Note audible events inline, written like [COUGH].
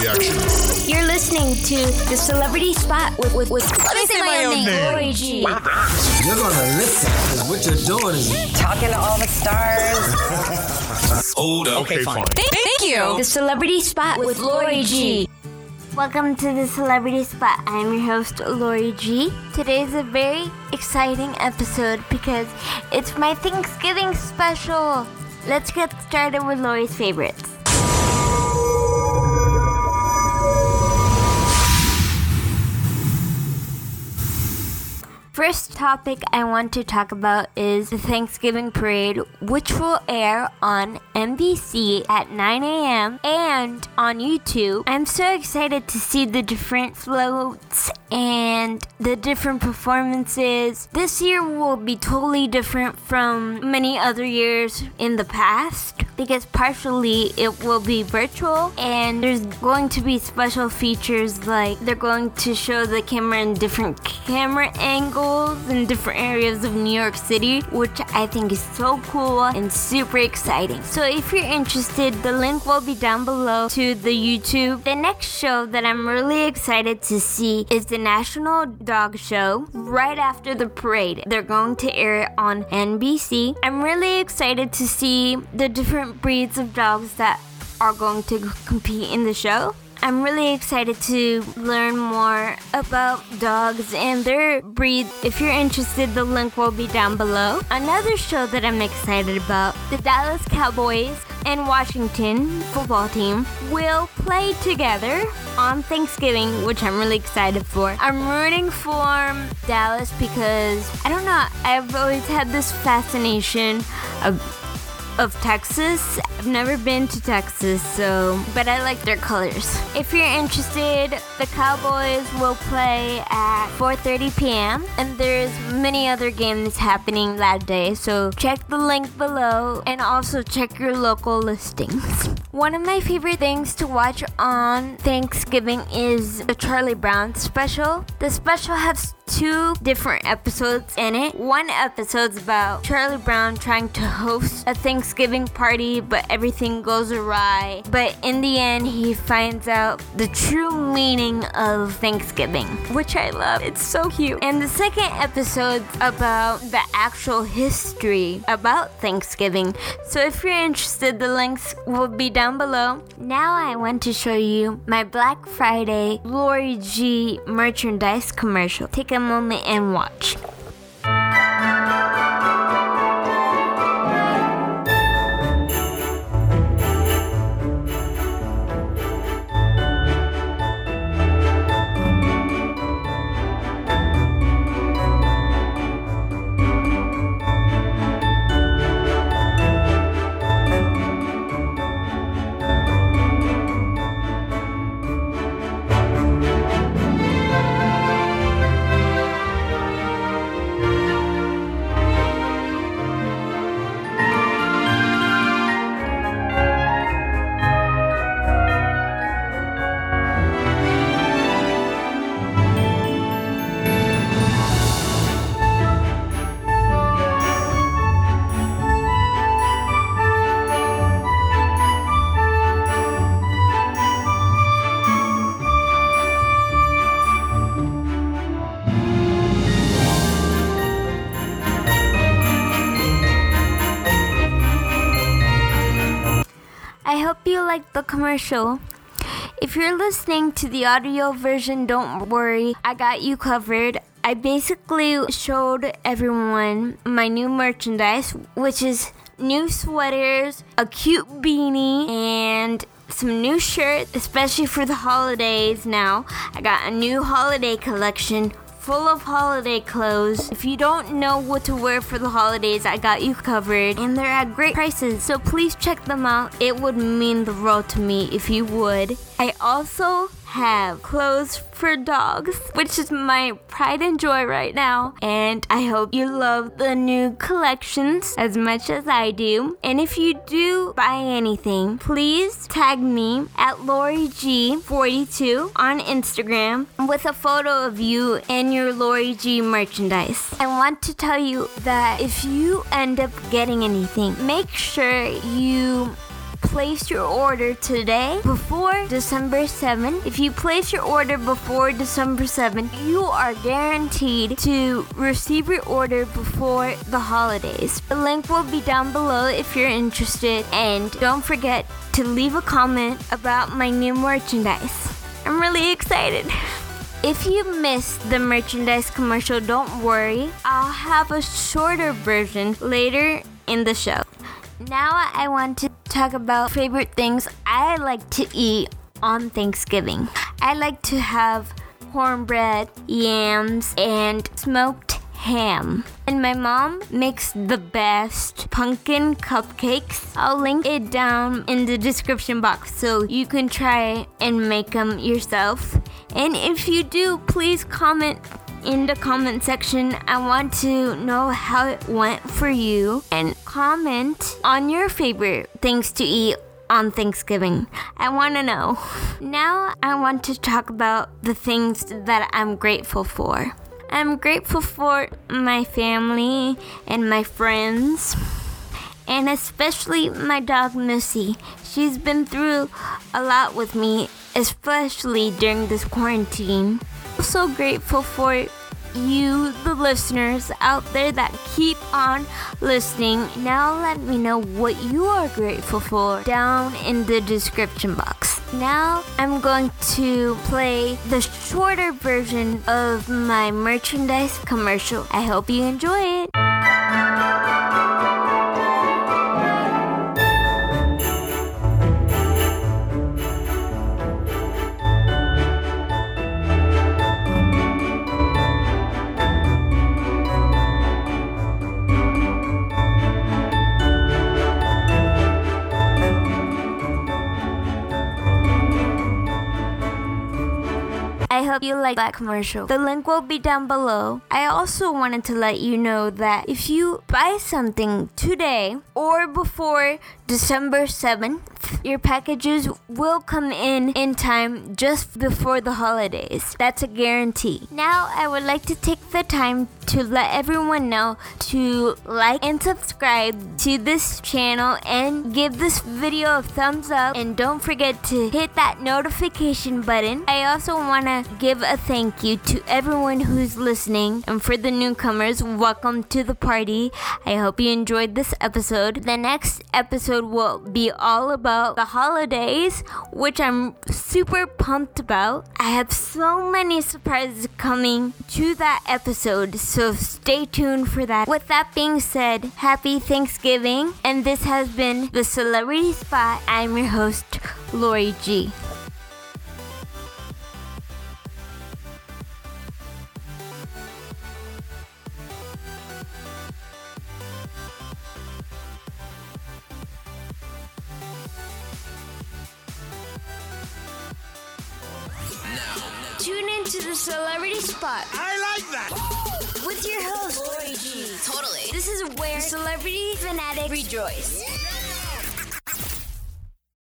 reaction. You're listening to the Celebrity Spot with with with. Let me say my own name. Laurie G. You're gonna listen because what you're doing is Talking to all the stars. [LAUGHS] Hold up. Okay, fine. Thank, thank you. The Celebrity Spot with Laurie G. Welcome to the Celebrity Spot. I'm your host, Laurie G. Today's a very exciting episode because it's my Thanksgiving special. Let's get started with Laurie's favorites. First topic I want to talk about is the Thanksgiving parade, which will air on NBC at 9 a.m. and on YouTube. I'm so excited to see the different floats and the different performances. This year will be totally different from many other years in the past because partially it will be virtual and there's going to be special features like they're going to show the camera in different camera angles in different areas of New York City, which I think is so cool and super exciting. So if you're interested, the link will be down below to the YouTube. The next show that I'm really excited to see is the National Dog Show right after the parade. They're going to air it on NBC. I'm really excited to see the different breeds of dogs that are going to compete in the show. I'm really excited to learn more about dogs and their breed. If you're interested, the link will be down below. Another show that I'm excited about the Dallas Cowboys and Washington football team will play together on Thanksgiving, which I'm really excited for. I'm rooting for Dallas because I don't know, I've always had this fascination of of Texas. I've never been to Texas, so but I like their colors. If you're interested, the Cowboys will play at 4:30 p.m. and there's many other games happening that day. So check the link below and also check your local listings. One of my favorite things to watch on Thanksgiving is the Charlie Brown special. The special has two different episodes in it. One episode's about Charlie Brown trying to host a Thanksgiving party, but everything goes awry. But in the end, he finds out the true meaning of Thanksgiving, which I love. It's so cute. And the second episode's about the actual history about Thanksgiving. So if you're interested, the links will be down below. Now I want to show you my Black Friday Laurie G merchandise commercial. Take a moment and watch. I hope you liked the commercial. If you're listening to the audio version, don't worry, I got you covered. I basically showed everyone my new merchandise, which is new sweaters, a cute beanie, and some new shirts, especially for the holidays now. I got a new holiday collection full of holiday clothes. If you don't know what to wear for the holidays, I got you covered. And they're at great prices, so please check them out. It would mean the world to me if you would. I also have clothes for dogs, which is my pride and joy right now. And I hope you love the new collections as much as I do. And if you do buy anything, please tag me at LaurieG42 on Instagram with a photo of you and your Laurie G merchandise. I want to tell you that if you end up getting anything, make sure you place your order today before December 7. If you place your order before December 7, you are guaranteed to receive your order before the holidays. The link will be down below if you're interested. And don't forget to leave a comment about my new merchandise. I'm really excited. [LAUGHS] If you missed the merchandise commercial, don't worry. I'll have a shorter version later in the show. Now I want to talk about favorite things I like to eat on Thanksgiving. I like to have cornbread, yams, and smoked ham. And my mom makes the best pumpkin cupcakes. I'll link it down in the description box so you can try and make them yourself. And if you do, please comment in the comment section. I want to know how it went for you and comment on your favorite things to eat on Thanksgiving. I want to know. Now I want to talk about the things that I'm grateful for. I'm grateful for my family and my friends, and especially my dog Missy. She's been through a lot with me, especially during this quarantine. So grateful for you, the listeners out there that keep on listening. Now let me know what you are grateful for down in the description box. Now I'm going to play the shorter version of my merchandise commercial. I hope you enjoy it. I hope you like that commercial. The link will be down below. I also wanted to let you know that if you buy something today or before December 7th, your packages will come in in time just before the holidays. That's a guarantee. Now, I would like to take the time to let everyone know to like and subscribe to this channel and give this video a thumbs up and don't forget to hit that notification button. I also want to give a thank you to everyone who's listening and for the newcomers, welcome to the party. I hope you enjoyed this episode. The next episode will be all about the holidays, which I'm super pumped about. I have so many surprises coming to that episode, so stay tuned for that. With that being said, happy Thanksgiving, and this has been the Celebrity Spot. I'm your host, Laurie G. Tune into the Celebrity Spot I like that. with your host, Laurie G. Totally. This is where celebrity fanatic rejoice.